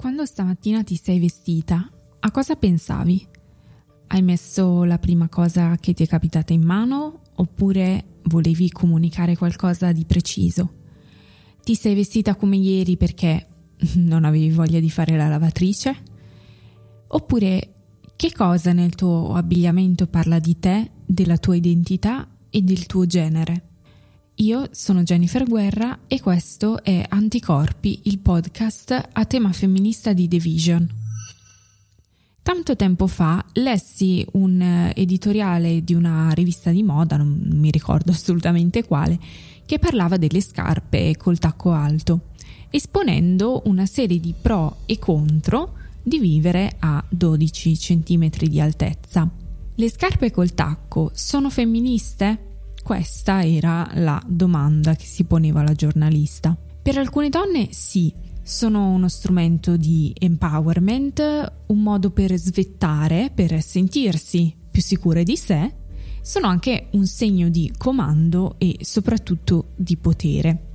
Quando stamattina ti sei vestita, a cosa pensavi? Hai messo la prima cosa che ti è capitata in mano oppure volevi comunicare qualcosa di preciso? Ti sei vestita come ieri perché non avevi voglia di fare la lavatrice? Oppure che cosa nel tuo abbigliamento parla di te, della tua identità e del tuo genere? Io sono Jennifer Guerra e questo è Anticorpi, il podcast a tema femminista di The Vision. Tanto tempo fa lessi un eh, editoriale di una rivista di moda, non mi ricordo assolutamente quale, che parlava delle scarpe col tacco alto, esponendo una serie di pro e contro di vivere a 12 cm di altezza. Le scarpe col tacco sono femministe? Questa era la domanda che si poneva la giornalista. Per alcune donne sì, sono uno strumento di empowerment, un modo per svettare, per sentirsi più sicure di sé, sono anche un segno di comando e soprattutto di potere.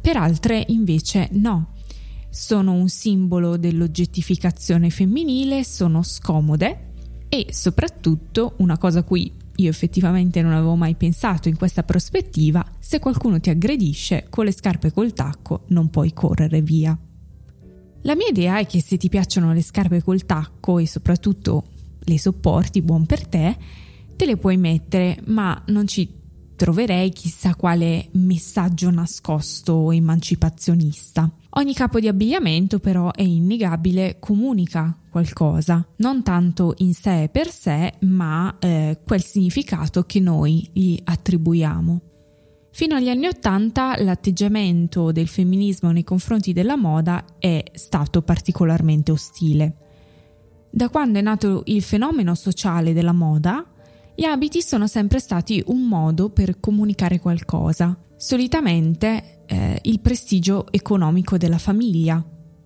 Per altre invece no, sono un simbolo dell'oggettificazione femminile, sono scomode e soprattutto una cosa a cui io effettivamente non avevo mai pensato in questa prospettiva, se qualcuno ti aggredisce con le scarpe col tacco non puoi correre via. La mia idea è che se ti piacciono le scarpe col tacco e soprattutto le sopporti buon per te, te le puoi mettere, ma non ci troverei chissà quale messaggio nascosto o emancipazionista. Ogni capo di abbigliamento però è innegabile, comunica qualcosa, non tanto in sé per sé, ma eh, quel significato che noi gli attribuiamo. Fino agli anni Ottanta l'atteggiamento del femminismo nei confronti della moda è stato particolarmente ostile. Da quando è nato il fenomeno sociale della moda, gli abiti sono sempre stati un modo per comunicare qualcosa, solitamente eh, il prestigio economico della famiglia.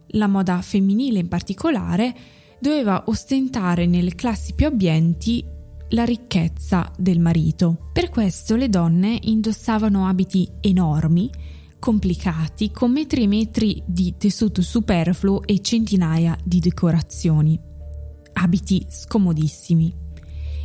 La moda femminile in particolare doveva ostentare nelle classi più abbienti la ricchezza del marito. Per questo le donne indossavano abiti enormi, complicati, con metri e metri di tessuto superfluo e centinaia di decorazioni. Abiti scomodissimi.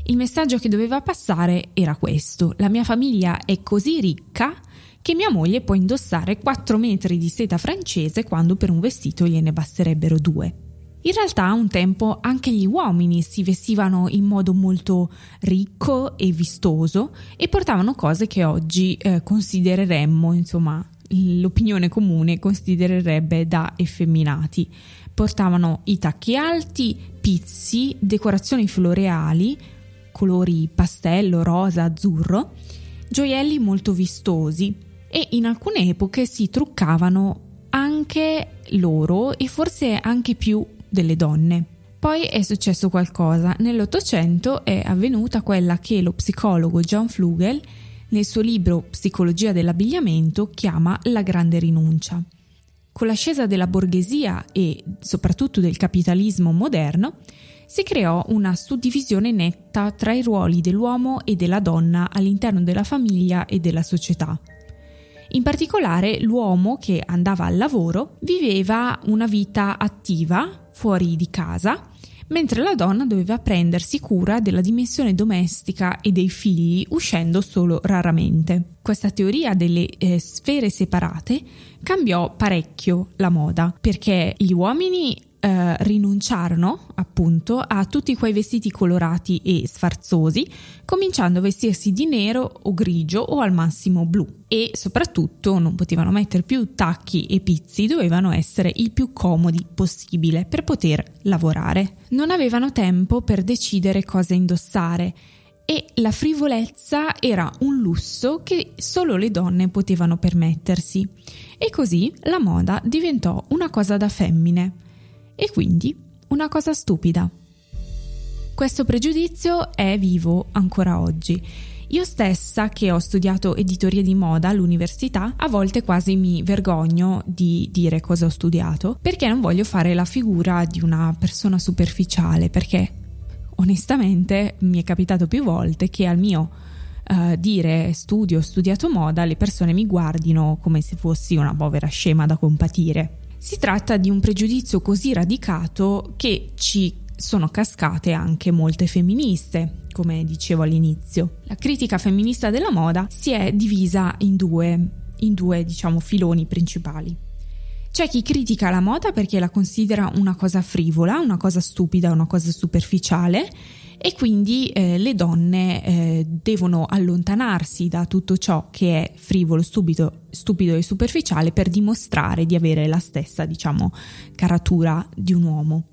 Il messaggio che doveva passare era questo: la mia famiglia è così ricca che mia moglie può indossare 4 metri di seta francese quando per un vestito gliene basterebbero due. In realtà un tempo anche gli uomini si vestivano in modo molto ricco e vistoso e portavano cose che oggi eh, considereremmo, insomma, l'opinione comune considererebbe da effeminati. Portavano i tacchi alti, pizzi, decorazioni floreali, colori pastello, rosa, azzurro, gioielli molto vistosi e in alcune epoche si truccavano anche loro e forse anche più delle donne. Poi è successo qualcosa. Nell'Ottocento è avvenuta quella che lo psicologo John Flugel, nel suo libro Psicologia dell'abbigliamento, chiama la grande rinuncia. Con l'ascesa della borghesia e soprattutto del capitalismo moderno, si creò una suddivisione netta tra i ruoli dell'uomo e della donna all'interno della famiglia e della società. In particolare l'uomo che andava al lavoro viveva una vita attiva fuori di casa, mentre la donna doveva prendersi cura della dimensione domestica e dei figli uscendo solo raramente. Questa teoria delle eh, sfere separate cambiò parecchio la moda perché gli uomini eh, rinunciarono appunto a tutti quei vestiti colorati e sfarzosi, cominciando a vestirsi di nero o grigio o al massimo blu e soprattutto non potevano mettere più tacchi e pizzi, dovevano essere il più comodi possibile per poter lavorare. Non avevano tempo per decidere cosa indossare e la frivolezza era un lusso che solo le donne potevano permettersi. E così la moda diventò una cosa da femmine e quindi una cosa stupida. Questo pregiudizio è vivo ancora oggi. Io stessa, che ho studiato editoria di moda all'università, a volte quasi mi vergogno di dire cosa ho studiato, perché non voglio fare la figura di una persona superficiale, perché onestamente mi è capitato più volte che al mio uh, dire studio, ho studiato moda, le persone mi guardino come se fossi una povera scema da compatire. Si tratta di un pregiudizio così radicato che ci sono cascate anche molte femministe, come dicevo all'inizio. La critica femminista della moda si è divisa in due, in due diciamo, filoni principali. C'è chi critica la moda perché la considera una cosa frivola, una cosa stupida, una cosa superficiale e quindi eh, le donne eh, devono allontanarsi da tutto ciò che è frivolo, stupido, stupido, e superficiale per dimostrare di avere la stessa, diciamo, caratura di un uomo.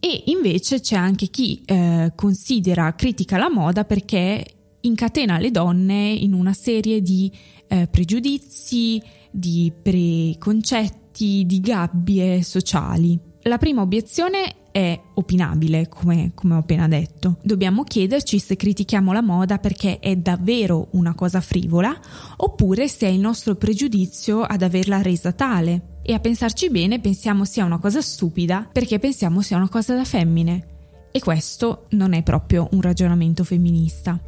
E invece c'è anche chi eh, considera critica la moda perché incatena le donne in una serie di eh, pregiudizi, di preconcetti, di gabbie sociali. La prima obiezione è opinabile, come, come, ho appena detto. Dobbiamo chiederci se critichiamo la moda perché è davvero una cosa frivola oppure se è il nostro pregiudizio ad averla resa tale. E a pensarci bene pensiamo sia una cosa stupida perché pensiamo sia una cosa da femmine. E questo non è proprio un ragionamento femminista.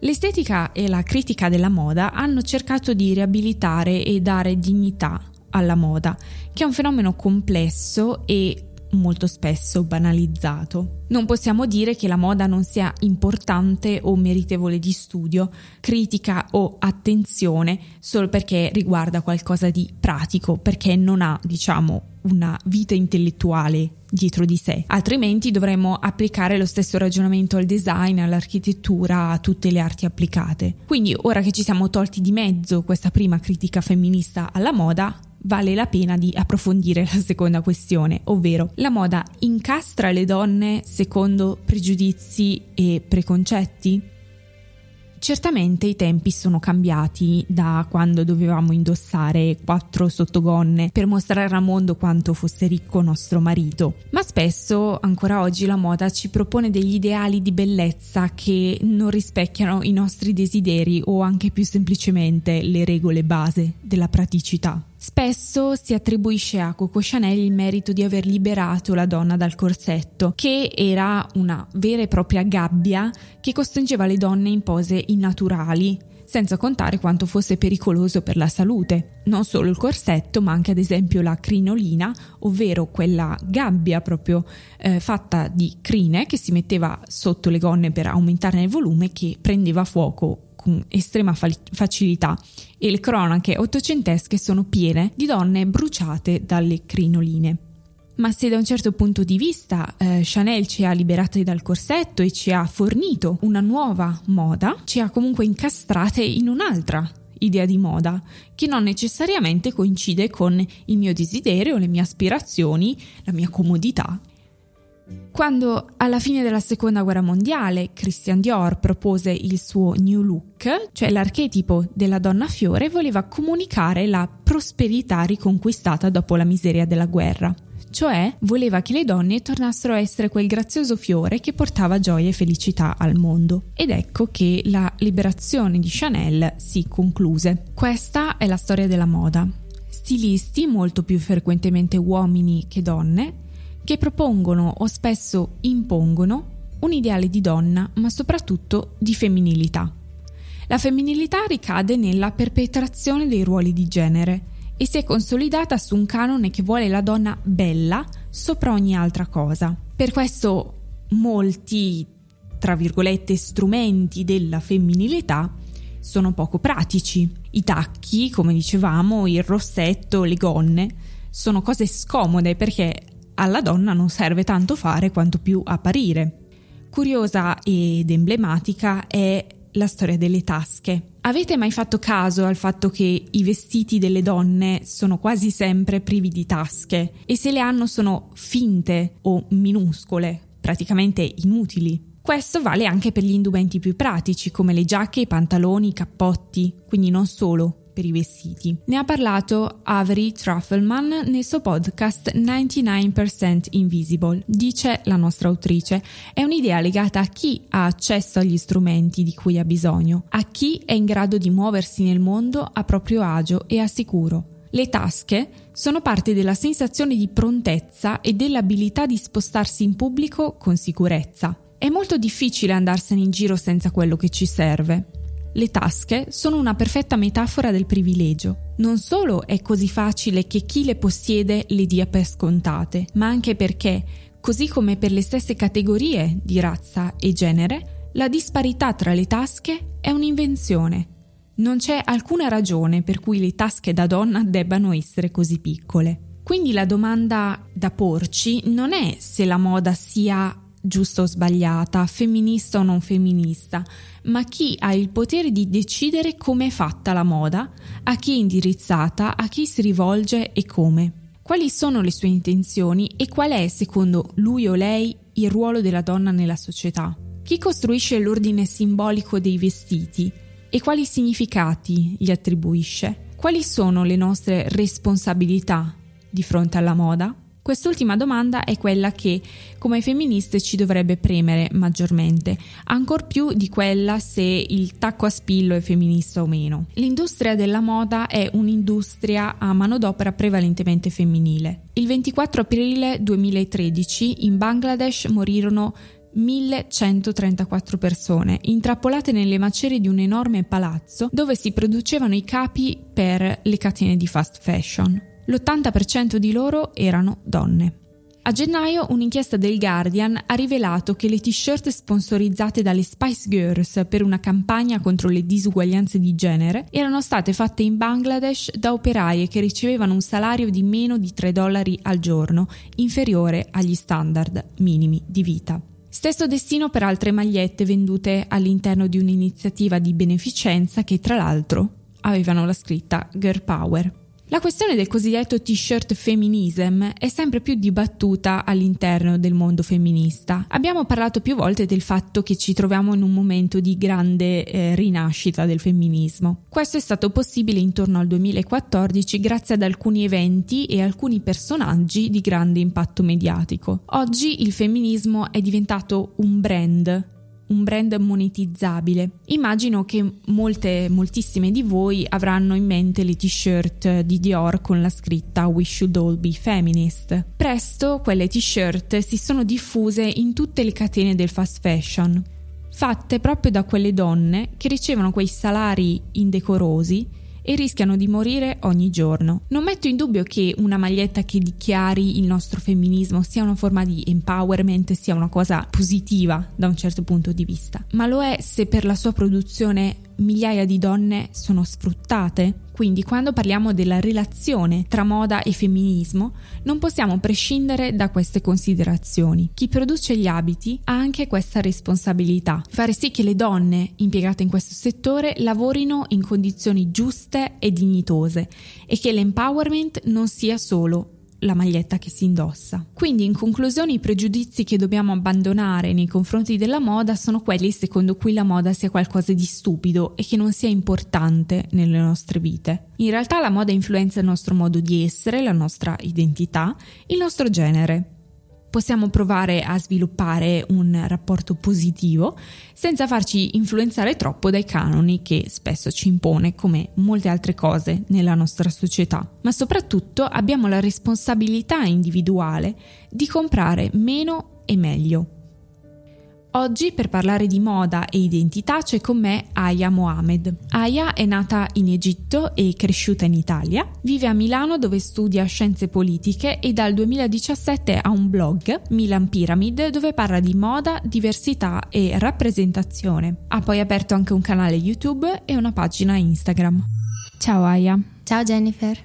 L'estetica e la critica della moda hanno cercato di riabilitare e dare dignità alla moda, che è un fenomeno complesso e molto spesso banalizzato. Non possiamo dire che la moda non sia importante o meritevole di studio, critica o attenzione solo perché riguarda qualcosa di pratico, perché non ha, diciamo, una vita intellettuale dietro di sé, altrimenti dovremmo applicare lo stesso ragionamento al design, all'architettura, a tutte le arti applicate. Quindi ora che ci siamo tolti di mezzo questa prima critica femminista alla moda, vale la pena di approfondire la seconda questione, ovvero la moda incastra le donne secondo pregiudizi e preconcetti? Certamente i tempi sono cambiati da quando dovevamo indossare quattro sottogonne per mostrare al mondo quanto fosse ricco nostro marito, ma spesso ancora oggi la moda ci propone degli ideali di bellezza che non rispecchiano i nostri desideri o anche più semplicemente le regole base della praticità. Spesso si attribuisce a Coco Chanel il merito di aver liberato la donna dal corsetto, che era una vera e propria gabbia che costringeva le donne in pose innaturali, senza contare quanto fosse pericoloso per la salute. Non solo il corsetto, ma anche ad esempio la crinolina, ovvero quella gabbia proprio eh, fatta di crine che si metteva sotto le gonne per aumentarne il volume che prendeva fuoco con estrema fa- facilità e le cronache ottocentesche sono piene di donne bruciate dalle crinoline. Ma se da un certo punto di vista eh, Chanel ci ha liberate dal corsetto e ci ha fornito una nuova moda, ci ha comunque incastrate in un'altra idea di moda che non necessariamente coincide con il mio desiderio, le mie aspirazioni, la mia comodità quando alla fine della seconda guerra mondiale Christian Dior propose il suo New Look, cioè l'archetipo della donna fiore, voleva comunicare la prosperità riconquistata dopo la miseria della guerra. Cioè voleva che le donne tornassero a essere quel grazioso fiore che portava gioia e felicità al mondo. Ed ecco che la liberazione di Chanel si concluse. Questa è la storia della moda. Stilisti, molto più frequentemente uomini che donne, che propongono o spesso impongono un ideale di donna, ma soprattutto di femminilità. La femminilità ricade nella perpetrazione dei ruoli di genere e si è consolidata su un canone che vuole la donna bella sopra ogni altra cosa. Per questo molti, tra virgolette, strumenti della femminilità sono poco pratici. I tacchi, come dicevamo, il rossetto, le gonne, sono cose scomode perché alla donna non serve tanto fare quanto più apparire. Curiosa ed emblematica è la storia delle tasche. Avete mai fatto caso al fatto che i vestiti delle donne sono quasi sempre privi di tasche e se le hanno sono finte o minuscole, praticamente inutili? Questo vale anche per gli indumenti più pratici come le giacche, i pantaloni, i cappotti, quindi non solo per i vestiti. Ne ha parlato Avery Truffleman nel suo podcast 99% Invisible. Dice la nostra autrice, è un'idea legata a chi ha accesso agli strumenti di cui ha bisogno, a chi è in grado di muoversi nel mondo a proprio agio e a sicuro. Le tasche sono parte della sensazione di prontezza e dell'abilità di spostarsi in pubblico con sicurezza. È molto difficile andarsene in giro senza quello che ci serve. Le tasche sono una perfetta metafora del privilegio. Non solo è così facile che chi le possiede le dia per scontate, ma anche perché, così come per le stesse categorie di razza e genere, la disparità tra le tasche è un'invenzione. Non c'è alcuna ragione per cui le tasche da donna debbano essere così piccole. Quindi la domanda da porci non è se la moda sia giusta o sbagliata, femminista o non femminista, ma chi ha il potere di decidere come è fatta la moda, a chi è indirizzata, a chi si rivolge e come. Quali sono le sue intenzioni e qual è, secondo lui o lei, il ruolo della donna nella società? Chi costruisce l'ordine simbolico dei vestiti e quali significati gli attribuisce? Quali sono le nostre responsabilità di fronte alla moda? Quest'ultima domanda è quella che, come femministe, ci dovrebbe premere maggiormente, ancor più di quella se il tacco a spillo è femminista o meno. L'industria della moda è un'industria a manodopera prevalentemente femminile. Il 24 aprile 2013 in Bangladesh morirono 1134 persone, intrappolate nelle macerie di un enorme palazzo dove si producevano i capi per le catene di fast fashion l'80% di loro erano donne. A gennaio un'inchiesta del Guardian ha rivelato che le t-shirt sponsorizzate dalle Spice Girls per una campagna contro le disuguaglianze di genere erano state fatte in Bangladesh da operaie che ricevevano un salario di meno di 3 dollari al giorno, inferiore agli standard minimi di vita. Stesso destino per altre magliette vendute all'interno di un'iniziativa di beneficenza che tra l'altro avevano la scritta Girl Power. La questione del cosiddetto t-shirt feminism è sempre più dibattuta all'interno del mondo femminista. Abbiamo parlato più volte del fatto che ci troviamo in un momento di grande eh, rinascita del femminismo. Questo è stato possibile intorno al 2014 grazie ad alcuni eventi e alcuni personaggi di grande impatto mediatico. Oggi il femminismo è diventato un brand un brand monetizzabile. Immagino che molte, moltissime di voi avranno in mente le t-shirt di Dior con la scritta We should all be feminist. Presto quelle t-shirt si sono diffuse in tutte le catene del fast fashion, fatte proprio da quelle donne che ricevono quei salari indecorosi e rischiano di morire ogni giorno. Non metto in dubbio che una maglietta che dichiari il nostro femminismo sia una forma di empowerment, sia una cosa positiva da un certo punto di vista, ma lo è se per la sua produzione migliaia di donne sono sfruttate? Quindi quando parliamo della relazione tra moda e femminismo non possiamo prescindere da queste considerazioni. Chi produce gli abiti ha anche questa responsabilità, fare sì che le donne impiegate in questo settore lavorino in condizioni giuste e dignitose e che l'empowerment non sia solo la maglietta che si indossa. Quindi in conclusione i pregiudizi che dobbiamo abbandonare nei confronti della moda sono quelli secondo cui la moda sia qualcosa di stupido e che non sia importante nelle nostre vite. In realtà la moda influenza il nostro modo di essere, la nostra identità, il nostro genere possiamo provare a sviluppare un rapporto positivo senza farci influenzare troppo dai canoni che spesso ci impone come molte altre cose nella nostra società. Ma soprattutto abbiamo la responsabilità individuale di comprare meno e meglio Oggi per parlare di moda e identità c'è con me Aya Mohamed. Aya è nata in Egitto e cresciuta in Italia, vive a Milano dove studia scienze politiche e dal 2017 ha un blog, Milan Pyramid, dove parla di moda, diversità e rappresentazione. Ha poi aperto anche un canale YouTube e una pagina Instagram. Ciao Aya. Ciao Jennifer.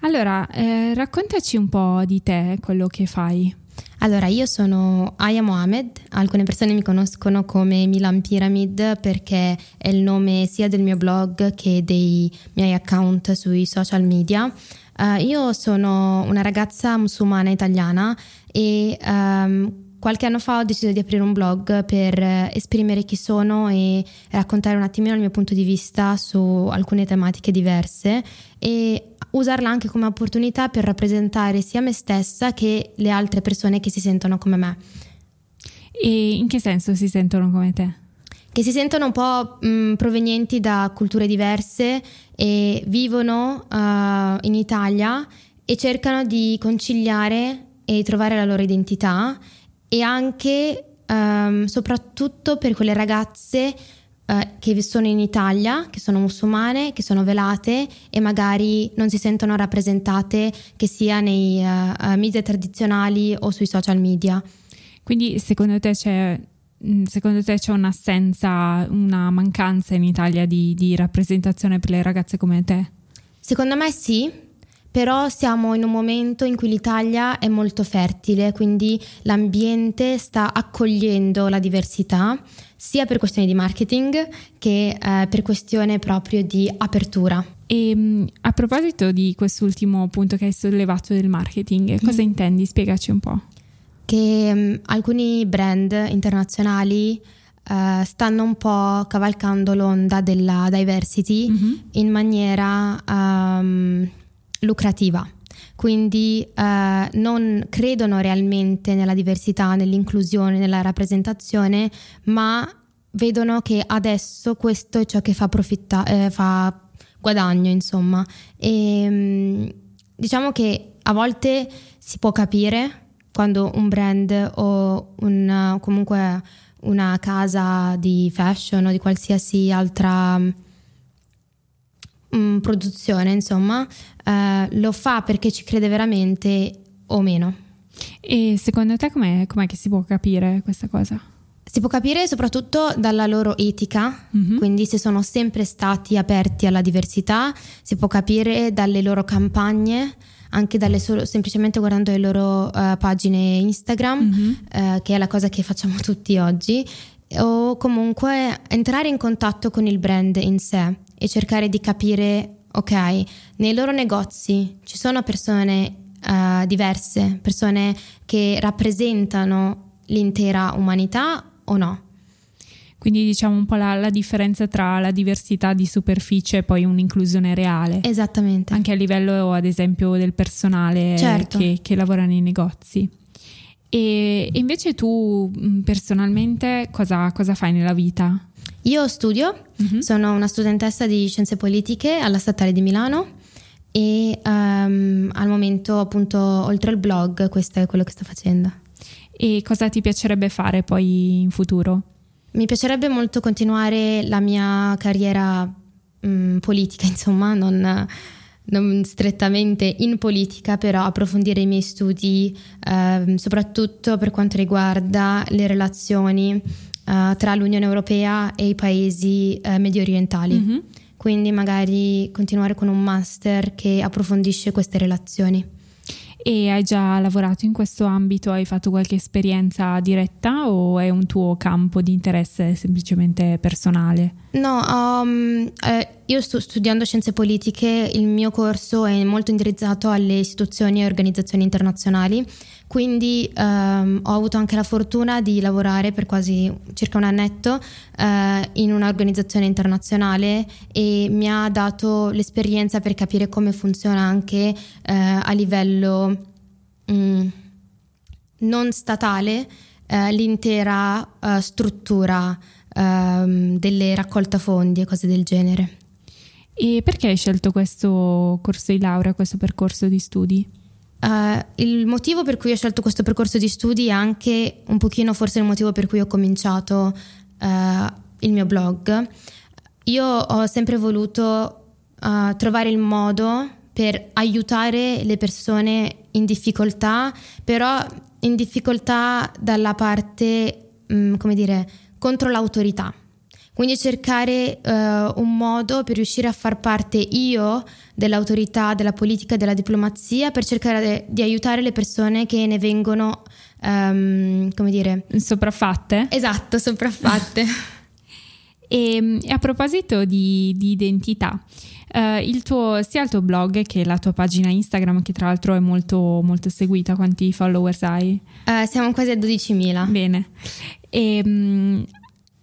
Allora, eh, raccontaci un po' di te, quello che fai. Allora, io sono Aya Mohamed, alcune persone mi conoscono come Milan Pyramid perché è il nome sia del mio blog che dei miei account sui social media. Uh, io sono una ragazza musulmana italiana e um, qualche anno fa ho deciso di aprire un blog per esprimere chi sono e raccontare un attimino il mio punto di vista su alcune tematiche diverse e usarla anche come opportunità per rappresentare sia me stessa che le altre persone che si sentono come me. E in che senso si sentono come te? Che si sentono un po' mh, provenienti da culture diverse e vivono uh, in Italia e cercano di conciliare e trovare la loro identità e anche, um, soprattutto per quelle ragazze eh, che sono in Italia, che sono musulmane, che sono velate e magari non si sentono rappresentate che sia nei uh, media tradizionali o sui social media. Quindi secondo te c'è, mm, secondo te c'è un'assenza, una mancanza in Italia di, di rappresentazione per le ragazze come te? Secondo me sì, però siamo in un momento in cui l'Italia è molto fertile, quindi l'ambiente sta accogliendo la diversità, sia per questioni di marketing che eh, per questione proprio di apertura. E mm, a proposito di quest'ultimo punto che hai sollevato del marketing, cosa mm. intendi? Spiegaci un po'. Che um, alcuni brand internazionali uh, stanno un po' cavalcando l'onda della diversity mm-hmm. in maniera um, lucrativa. Quindi eh, non credono realmente nella diversità, nell'inclusione, nella rappresentazione, ma vedono che adesso questo è ciò che fa, profitta- eh, fa guadagno, insomma. E, mm, diciamo che a volte si può capire quando un brand o un, comunque una casa di fashion o di qualsiasi altra mh, mm, produzione, insomma, eh, lo fa perché ci crede veramente o meno. E secondo te com'è, com'è che si può capire questa cosa? Si può capire soprattutto dalla loro etica, mm-hmm. quindi se sono sempre stati aperti alla diversità, si può capire dalle loro campagne, anche dalle solo, semplicemente guardando le loro uh, pagine Instagram, mm-hmm. uh, che è la cosa che facciamo tutti oggi, o comunque entrare in contatto con il brand in sé e cercare di capire, ok, nei loro negozi ci sono persone uh, diverse, persone che rappresentano l'intera umanità o no? Quindi diciamo un po' la, la, differenza tra la diversità di superficie e poi un'inclusione reale. Esattamente. Anche a livello ad esempio del personale certo. che, che lavora nei negozi. E, e invece tu personalmente cosa, cosa, fai nella vita? Io studio, mm-hmm. sono una studentessa di scienze politiche alla Statale di Milano e um, al momento appunto oltre al blog questo è quello che sto facendo. E cosa ti piacerebbe fare poi in futuro? Mi piacerebbe molto continuare la mia carriera um, politica, insomma, non non strettamente in politica, però approfondire i miei studi, eh, soprattutto per quanto riguarda le relazioni eh, tra l'Unione Europea e i paesi eh, medio orientali. Mm-hmm. Quindi magari continuare con un master che approfondisce queste relazioni. E hai già lavorato in questo ambito? Hai fatto qualche esperienza diretta o è un tuo campo di interesse semplicemente personale? No, um, eh, io sto studiando scienze politiche, il mio corso è molto indirizzato alle istituzioni e organizzazioni internazionali, quindi um, ho avuto anche la fortuna di lavorare per quasi circa un annetto uh, in un'organizzazione internazionale e mi ha dato l'esperienza per capire come funziona anche uh, a livello um, non statale uh, l'intera struttura um, delle raccolta fondi e cose del genere. E perché hai scelto questo corso di laurea, questo percorso di studi? Uh, il motivo per cui ho scelto questo percorso di studi è anche un pochino forse il motivo per cui ho cominciato uh, il mio blog. Io ho sempre voluto uh, trovare il modo per aiutare le persone in difficoltà, però in difficoltà dalla parte, um, come dire, contro l'autorità. Quindi cercare uh, un modo per riuscire a far parte io dell'autorità, della politica, della diplomazia, per cercare di aiutare le persone che ne vengono, um, come dire... Sopraffatte? Esatto, sopraffatte. e, e, a proposito di, di identità, uh, il tuo, sia il tuo blog che la tua pagina Instagram, che tra l'altro è molto, molto seguita, quanti followers hai? Uh, siamo quasi a 12.000. Bene. E, um,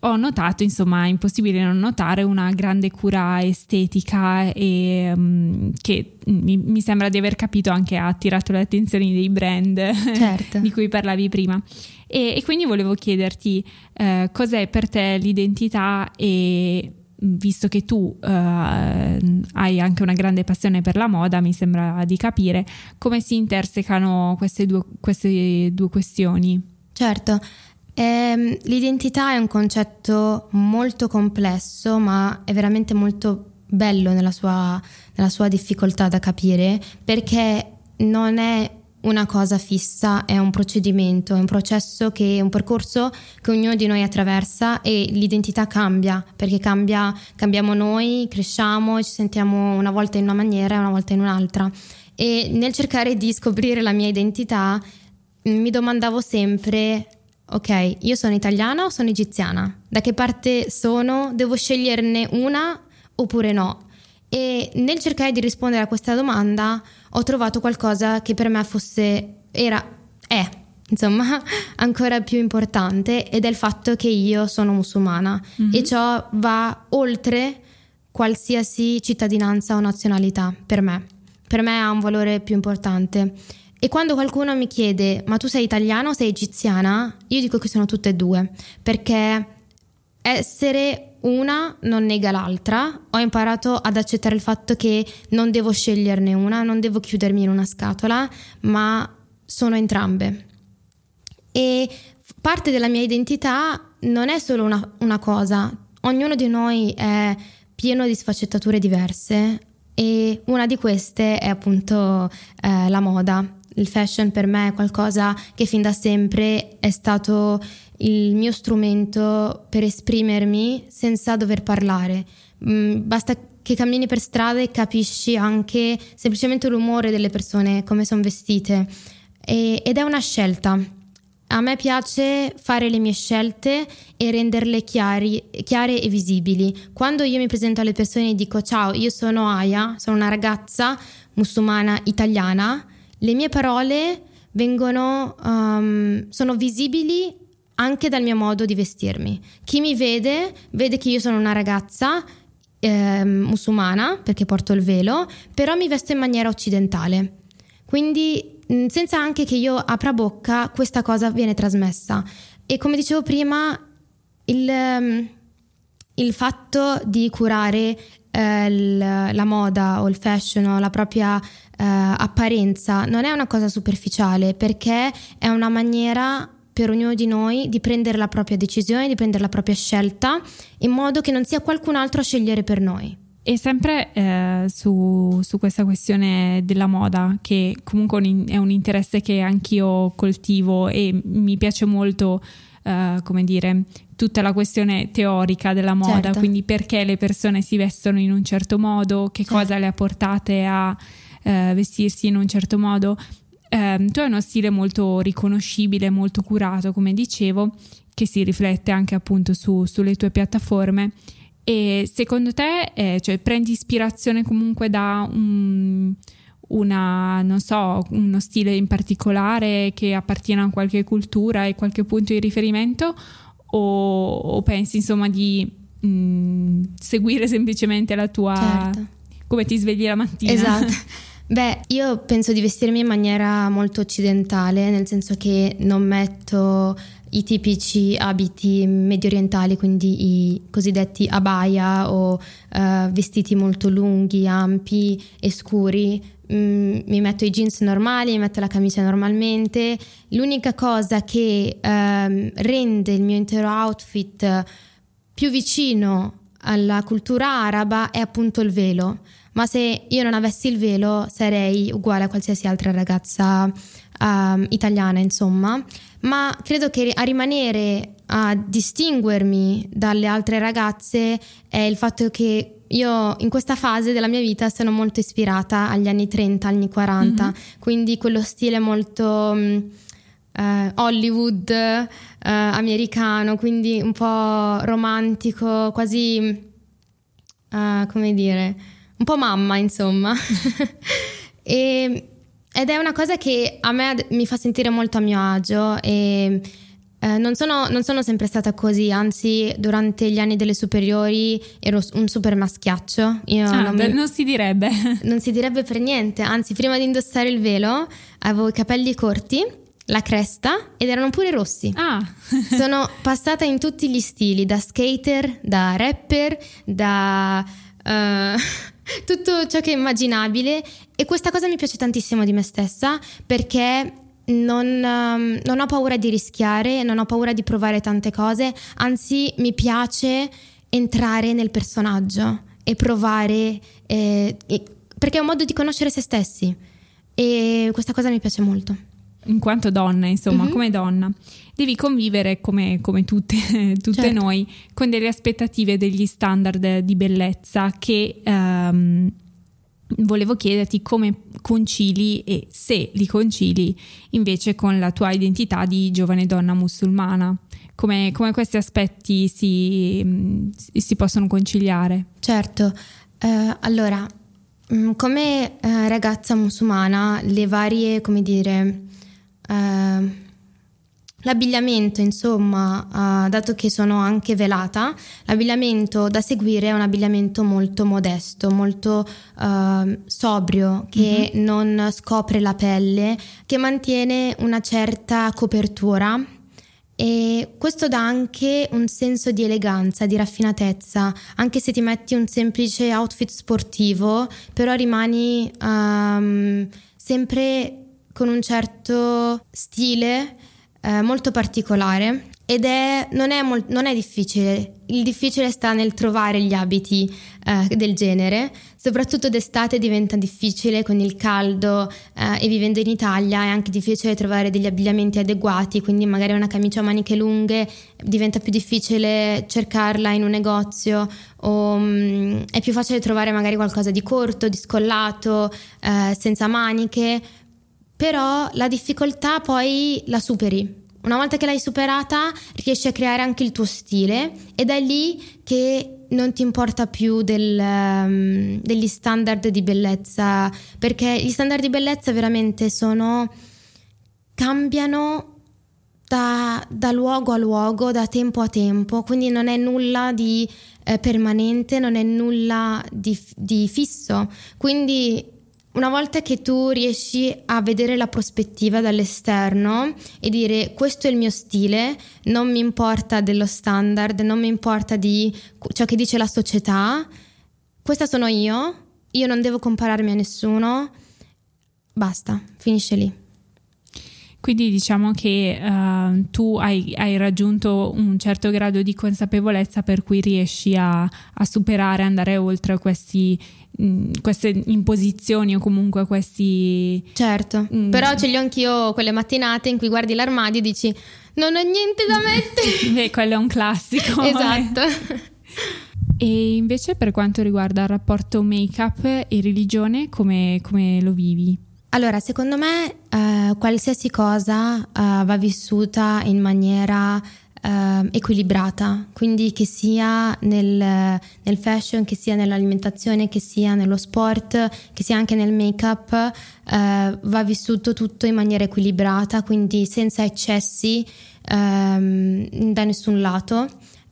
ho notato, insomma, è impossibile non notare una grande cura estetica e um, che mi, mi, sembra di aver capito anche ha attirato le attenzioni dei brand certo. di cui parlavi prima. E, e quindi volevo chiederti uh, cos'è per te l'identità e visto che tu uh, hai anche una grande passione per la moda, mi sembra di capire come si intersecano queste due, queste due questioni. Certo, ehm, l'identità è un concetto molto complesso, ma è veramente molto bello nella sua, nella sua difficoltà da capire, perché non è una cosa fissa, è un procedimento, è un processo che è un percorso che ognuno di noi attraversa e l'identità cambia, perché cambia, cambiamo noi, cresciamo, ci sentiamo una volta in una maniera e una volta in un'altra. E nel cercare di scoprire la mia identità mi domandavo sempre, ok, io sono italiana o sono egiziana? Da che parte sono? Devo sceglierne una oppure no? E nel cercare di rispondere a questa domanda ho trovato qualcosa che per me fosse, era, è, insomma, ancora più importante ed è il fatto che io sono musulmana mm-hmm. e ciò va oltre qualsiasi cittadinanza o nazionalità per me. Per me ha un valore più importante. E quando qualcuno mi chiede ma tu sei italiana o sei egiziana? Io dico che sono tutte e due, perché essere una non nega l'altra, ho imparato ad accettare il fatto che non devo sceglierne una, non devo chiudermi in una scatola, ma sono entrambe. E parte della mia identità non è solo una, una cosa, ognuno di noi è pieno di sfaccettature diverse e una di queste è appunto eh, la moda. Il fashion per me è qualcosa che fin da sempre è stato il mio strumento per esprimermi senza dover parlare. Mm, basta che cammini per strada e capisci anche semplicemente l'umore delle persone, come sono vestite. E, ed è una scelta. A me piace fare le mie scelte e renderle chiari, chiare e visibili. Quando io mi presento alle persone e dico ciao, io sono Aya, sono una ragazza musulmana italiana, le mie parole vengono, um, sono visibili anche dal mio modo di vestirmi. Chi mi vede vede che io sono una ragazza eh, musulmana perché porto il velo, però mi vesto in maniera occidentale. Quindi mm, senza anche che io apra bocca, questa cosa viene trasmessa. E come dicevo prima, il, mm, il fatto di curare eh, la moda o il fashion o la propria eh, apparenza non è una cosa superficiale perché è una maniera per ognuno di noi di prendere la propria decisione, di prendere la propria scelta, in modo che non sia qualcun altro a scegliere per noi. E sempre eh, su, su, questa questione della moda, che comunque è un interesse che anch'io coltivo e mi piace molto, eh, come dire, tutta la questione teorica della moda, certo. quindi perché le persone si vestono in un certo modo, che certo. cosa le ha portate a eh, vestirsi in un certo modo. Eh, tu hai uno stile molto riconoscibile, molto curato, come dicevo, che si riflette anche appunto su, sulle tue piattaforme. E secondo te, eh, cioè, prendi ispirazione comunque da un, una, non so, uno stile in particolare che appartiene a qualche cultura e qualche punto di riferimento? O, o pensi insomma di mh, mm, seguire semplicemente la tua... Certo. come ti svegli la mattina? Esatto. Beh, io penso di vestirmi in maniera molto occidentale, nel senso che non metto i tipici abiti medio orientali, quindi i cosiddetti abaya o uh, vestiti molto lunghi, ampi e scuri. Mm, mi metto i jeans normali, mi metto la camicia normalmente. L'unica cosa che um, rende il mio intero outfit più vicino alla cultura araba è appunto il velo ma se io non avessi il velo sarei uguale a qualsiasi altra ragazza uh, italiana, insomma. Ma credo che a rimanere a distinguermi dalle altre ragazze è il fatto che io in questa fase della mia vita sono molto ispirata agli anni 30, anni 40, mm-hmm. quindi quello stile molto um, uh, Hollywood uh, americano, quindi un po' romantico, quasi uh, come dire un po' mamma, insomma. e, ed è una cosa che a me mi fa sentire molto a mio agio e eh, non, sono, non, sono, sempre stata così, anzi durante gli anni delle superiori ero un super maschiaccio. Io ah, non, mi, non, si direbbe. Non si direbbe per niente, anzi prima di indossare il velo avevo i capelli corti, la cresta ed erano pure rossi. Ah. sono passata in tutti gli stili, da skater, da rapper, da... Uh, tutto ciò che è immaginabile e questa cosa mi piace tantissimo di me stessa perché non, um, non, ho paura di rischiare, non ho paura di provare tante cose, anzi mi piace entrare nel personaggio e provare, eh, perché è un modo di conoscere se stessi e questa cosa mi piace molto. In quanto donna, insomma, mm-hmm. come donna, devi convivere come, come tutte, tutte certo. noi con delle aspettative, degli standard di bellezza che... Um, volevo chiederti come concili e se li concili invece con la tua identità di giovane donna musulmana. Come, come questi aspetti si, si, possono conciliare? Certo, eh, allora, come eh, ragazza musulmana, le varie, come dire, eh, L'abbigliamento, insomma, uh, dato che sono anche velata, l'abbigliamento da seguire è un abbigliamento molto modesto, molto uh, sobrio, che mm-hmm. non scopre la pelle, che mantiene una certa copertura e questo dà anche un senso di eleganza, di raffinatezza, anche se ti metti un semplice outfit sportivo, però rimani um, sempre con un certo stile eh, molto particolare ed è, non, è molt, non, è, difficile, il difficile sta nel trovare gli abiti eh, del genere, soprattutto d'estate diventa difficile con il caldo eh, e vivendo in Italia è anche difficile trovare degli abbigliamenti adeguati, quindi magari una camicia a maniche lunghe diventa più difficile cercarla in un negozio o mh, mm, è più facile trovare magari qualcosa di corto, di scollato, eh, senza maniche però la difficoltà poi la superi. Una volta che l'hai superata riesci a creare anche il tuo stile ed è lì che non ti importa più del, um, degli standard di bellezza, perché gli standard di bellezza veramente sono cambiano da, da, luogo a luogo, da tempo a tempo, quindi non è nulla di eh, permanente, non è nulla di, di fisso. Quindi una volta che tu riesci a vedere la prospettiva dall'esterno e dire questo è il mio stile, non mi importa dello standard, non mi importa di ciò che dice la società, questa sono io, io non devo compararmi a nessuno, basta, finisce lì. Quindi diciamo che uh, tu hai, hai, raggiunto un certo grado di consapevolezza per cui riesci a, a superare, andare oltre questi Mm, queste imposizioni o comunque questi... Certo, mm. però ce li ho anch'io quelle mattinate in cui guardi l'armadio e dici non ho niente da mettere. Beh, quello è un classico. esatto. e invece per quanto riguarda il rapporto make-up e religione, come, come lo vivi? Allora, secondo me eh, qualsiasi cosa eh, va vissuta in maniera Uh, equilibrata, quindi che sia nel, nel, fashion, che sia nell'alimentazione, che sia nello sport, che sia anche nel make-up, uh, va vissuto tutto in maniera equilibrata, quindi senza eccessi um, da nessun lato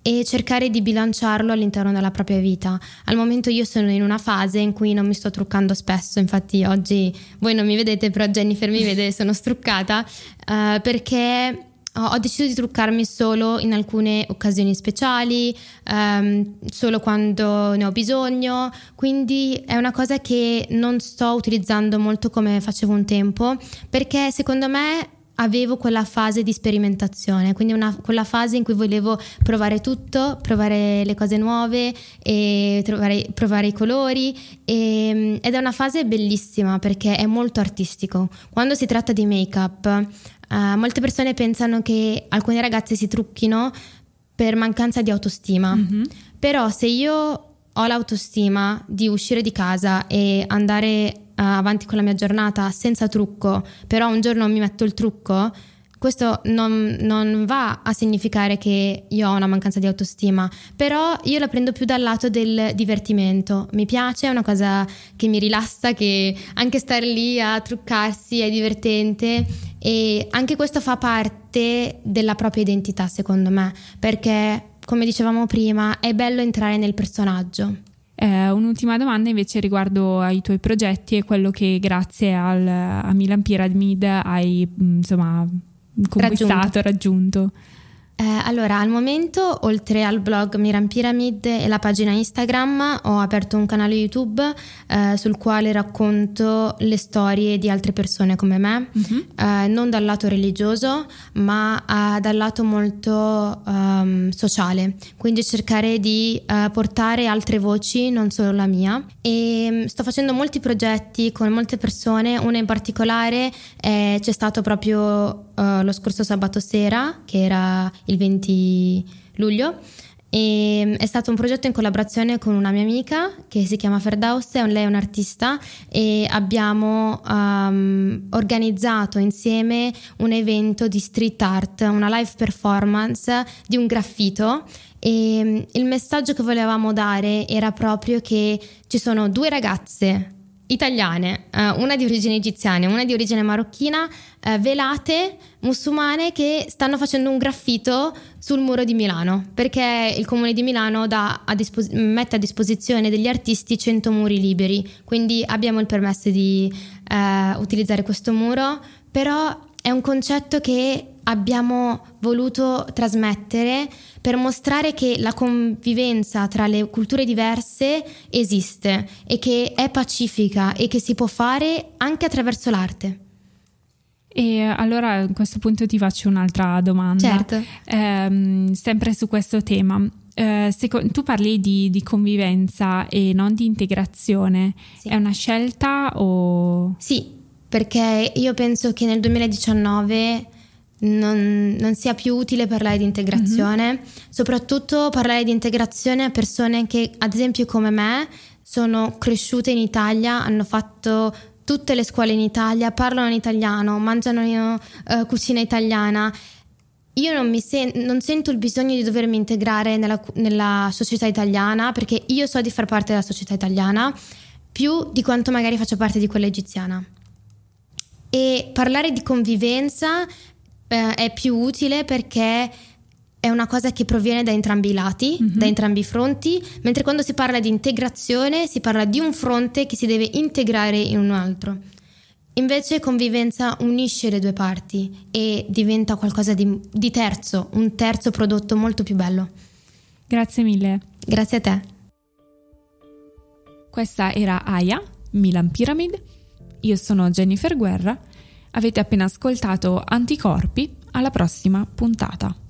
e cercare di bilanciarlo all'interno della propria vita. Al momento io sono in una fase in cui non mi sto truccando spesso, infatti oggi voi non mi vedete, però Jennifer mi vede, sono struccata uh, perché ho deciso di truccarmi solo in alcune occasioni speciali, um, solo quando ne ho bisogno, quindi è una cosa che non sto utilizzando molto come facevo un tempo, perché secondo me avevo quella fase di sperimentazione, quindi una, quella fase in cui volevo provare tutto, provare le cose nuove e trovare, provare i colori e, ed è una fase bellissima perché è molto artistico. Quando si tratta di make-up Uh, molte persone pensano che alcune ragazze si trucchino per mancanza di autostima, mm-hmm. però se io ho l'autostima di uscire di casa e andare avanti con la mia giornata senza trucco, però un giorno mi metto il trucco, questo non, non, va a significare che io ho una mancanza di autostima, però io la prendo più dal lato del divertimento. Mi piace, è una cosa che mi rilassa, che anche stare lì a truccarsi è divertente e anche questo fa parte della propria identità, secondo me, perché come dicevamo prima è bello entrare nel personaggio. Eh, un'ultima domanda invece riguardo ai tuoi progetti e quello che grazie al, a Milan Pyramid hai insomma conquistato, raggiunto. raggiunto. Eh, allora, al momento, oltre al blog Miran Pyramid e la pagina Instagram, ho aperto un canale YouTube eh, sul quale racconto le storie di altre persone come me, mm-hmm. eh, non dal lato religioso, ma eh, dal lato molto um, sociale. Quindi cercare di uh, portare altre voci, non solo la mia. E mm, sto facendo molti progetti con molte persone, uno in particolare c'è stato proprio uh, lo scorso sabato sera, che era il 20 luglio. E mm, è stato un progetto in collaborazione con una mia amica che si chiama Ferdaus, lei è un'artista e abbiamo um, organizzato insieme un evento di street art, una live performance di un graffito e mm, il messaggio che volevamo dare era proprio che ci sono due ragazze italiane, eh, una di origine egiziana una di origine marocchina, eh, velate musulmane che stanno facendo un graffito sul muro di Milano, perché il comune di Milano a dispos- mette a disposizione degli artisti 100 muri liberi, quindi abbiamo il permesso di eh, utilizzare questo muro, però è un concetto che abbiamo voluto trasmettere per mostrare che la convivenza tra le culture diverse esiste e che è pacifica e che si può fare anche attraverso l'arte. E allora a questo punto ti faccio un'altra domanda. Certo. Eh, sempre su questo tema. Eh, seco- tu parli di, di, convivenza e non di integrazione. Sì. È una scelta o... Sì, perché io penso che nel 2019 non, non, sia più utile parlare di integrazione, mm-hmm. soprattutto parlare di integrazione a persone che, ad esempio come me, sono cresciute in Italia, hanno fatto tutte le scuole in Italia, parlano in italiano, mangiano uh, cucina italiana. Io non, sen- non, sento il bisogno di dovermi integrare nella, nella società italiana perché io so di far parte della società italiana più di quanto magari faccio parte di quella egiziana. E parlare di convivenza eh, è più utile perché è una cosa che proviene da entrambi i lati, mm-hmm. da entrambi i fronti, mentre quando si parla di integrazione si parla di un fronte che si deve integrare in un altro. Invece convivenza unisce le due parti e diventa qualcosa di, di terzo, un terzo prodotto molto più bello. Grazie mille. Grazie a te. Questa era Aya, Milan Pyramid. Io sono Jennifer Guerra Avete appena ascoltato Anticorpi, alla prossima puntata.